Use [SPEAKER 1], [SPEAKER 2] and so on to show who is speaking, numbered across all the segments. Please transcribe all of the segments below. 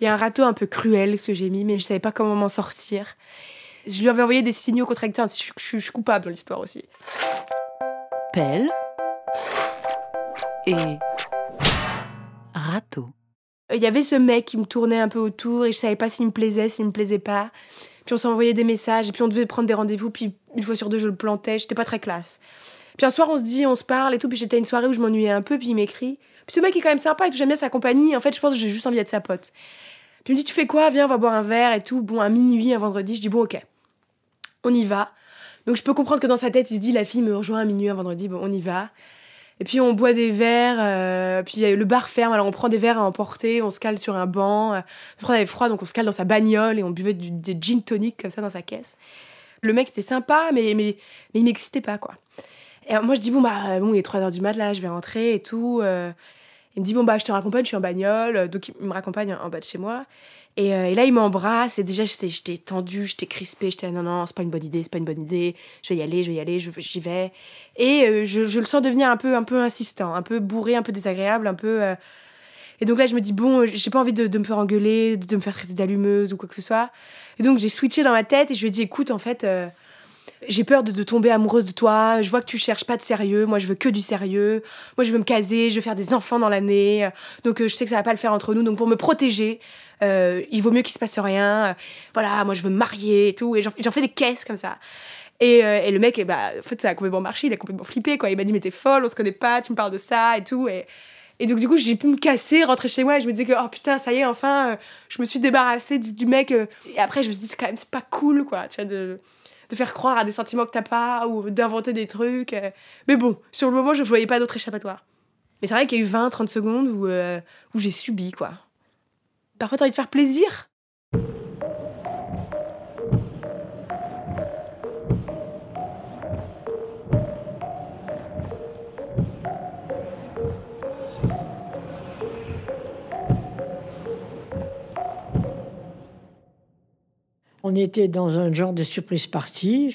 [SPEAKER 1] Il y a un râteau un peu cruel que j'ai mis, mais je savais pas comment m'en sortir. Je lui avais envoyé des signaux contracteurs. Je, je suis coupable dans l'histoire aussi.
[SPEAKER 2] Pelle et râteau.
[SPEAKER 1] Il y avait ce mec qui me tournait un peu autour et je savais pas s'il me plaisait, s'il me plaisait pas. Puis on s'envoyait des messages et puis on devait prendre des rendez-vous. Puis une fois sur deux, je le plantais. J'étais pas très classe. Puis un soir, on se dit, on se parle et tout. Puis j'étais à une soirée où je m'ennuyais un peu. Puis il m'écrit. Puis ce mec est quand même sympa et tout. J'aime bien sa compagnie. En fait, je pense que j'ai juste envie d'être sa pote. Puis il me dit, tu fais quoi? Viens, on va boire un verre et tout. Bon, à minuit, un vendredi. Je dis, bon, ok. On y va. Donc je peux comprendre que dans sa tête, il se dit, la fille me rejoint à minuit un vendredi. Bon, on y va. Et puis on boit des verres, euh, puis le bar ferme, alors on prend des verres à emporter, on se cale sur un banc. Après on avait froid, donc on se cale dans sa bagnole et on buvait des gin tonic comme ça dans sa caisse. Le mec était sympa, mais, mais, mais il m'existait pas, quoi. Et moi je dis, bon, bah, bon, il est 3h du mat, là, je vais rentrer et tout. Euh. il me dit, bon, bah, je te raccompagne, je suis en bagnole. Donc il me raccompagne en bas de chez moi. Euh, et, là, il m'embrasse. Et déjà, j'étais tendue, j'étais crispée. J'étais, non, non, c'est pas une bonne idée, c'est pas une bonne idée. Je vais y aller, je vais y aller, j'y vais. Et euh, je, le sens devenir un peu, un peu insistant, un peu bourré, un peu désagréable, un peu. Euh. Et donc là, je me dis, bon, j'ai pas envie de, me faire engueuler, de, me faire traiter d'allumeuse ou quoi que ce soit. Et donc, j'ai switché dans ma tête et je lui ai dit, écoute, en fait j'ai peur de, tomber amoureuse de toi, je vois que tu cherches pas de sérieux, moi je veux que du sérieux, moi je veux me caser, je veux faire des enfants dans l'année, donc je sais que ça va pas le faire entre nous, donc pour me protéger, euh, il vaut mieux qu'il se passe rien. voilà, moi je veux me marier et tout. Et j'en fais des caisses comme ça. Et, euh, et, le mec, bah, en fait, ça a complètement marché, il a complètement flippé, quoi. Il m'a dit, mais t'es folle, on se connaît pas, tu me parles de ça et tout. Et, et donc, du coup, j'ai pu me casser, rentrer chez moi et je me disais que, oh putain, ça y est, enfin, euh, je me suis débarrassée du, mec. et après, je me suis dit, c'est quand même, pas cool, quoi, tu vois, de, de faire croire à des sentiments que t'as pas ou d'inventer des trucs. Mais bon, sur le moment, je voyais pas d'autre échappatoire. Mais c'est vrai qu'il y a eu 20, 30 secondes où, où j'ai subi, quoi. Parfois, t'as envie de faire plaisir.
[SPEAKER 3] On était dans un genre de surprise party.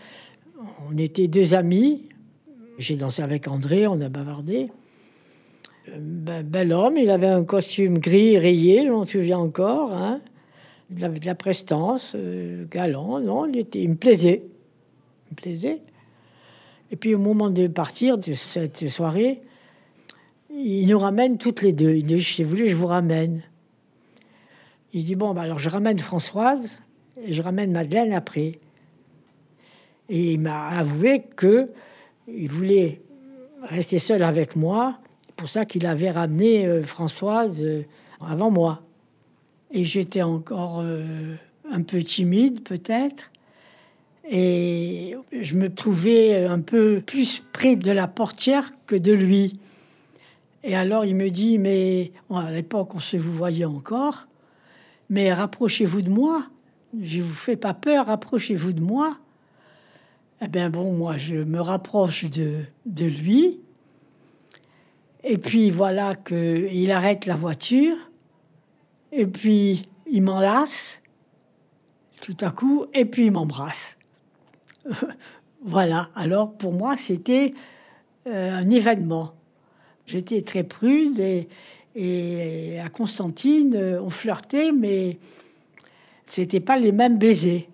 [SPEAKER 3] On était deux amis. J'ai dansé avec André, on a bavardé. Ben, bel homme, il avait un costume gris rayé, je m'en souviens encore, hein, de, la, prestance, euh, galant, non, il, était, il me plaisait. Il me plaisait. Et puis au moment de partir de cette soirée, il nous ramène toutes les deux. Il dit, si vous voulez, je vous ramène? Il dit, bon, bah, alors je ramène Françoise je ramène Madeleine après. Et il m'a avoué que il voulait rester seul avec moi pour ça qu'il avait ramené euh, Françoise euh, avant moi. Et j'étais encore euh, un peu timide peut-être. Et je me trouvais un peu plus près de la portière que de lui. Et alors il me dit, mais à l'époque on se vous voyait encore, mais rapprochez-vous de moi. Je vous fais pas peur, rapprochez-vous de moi. Eh bien bon, moi je me rapproche de, de lui. Et puis voilà qu'il arrête la voiture. Et puis il m'enlace tout à coup. Et puis il m'embrasse. voilà. Alors pour moi, c'était euh, un événement. J'étais très prude et, et, à Constantine, on flirtait, mais c'était pas les mêmes baisers.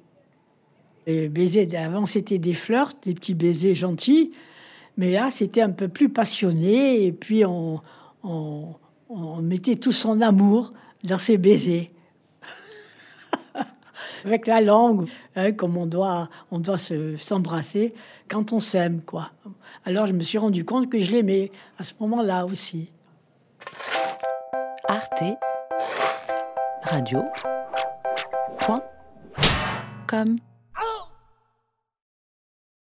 [SPEAKER 3] Les baisers d'avant, c'était des flirts, des petits baisers gentils. Mais là, c'était un peu plus passionné et puis on, mettait tout son amour dans ses baisers. Avec la langue, hein, comme on doit, on doit s'embrasser quand on s'aime, quoi. Alors je me suis rendu compte que je l'aimais à ce moment-là aussi.
[SPEAKER 2] Arte Radio. Point. Comme.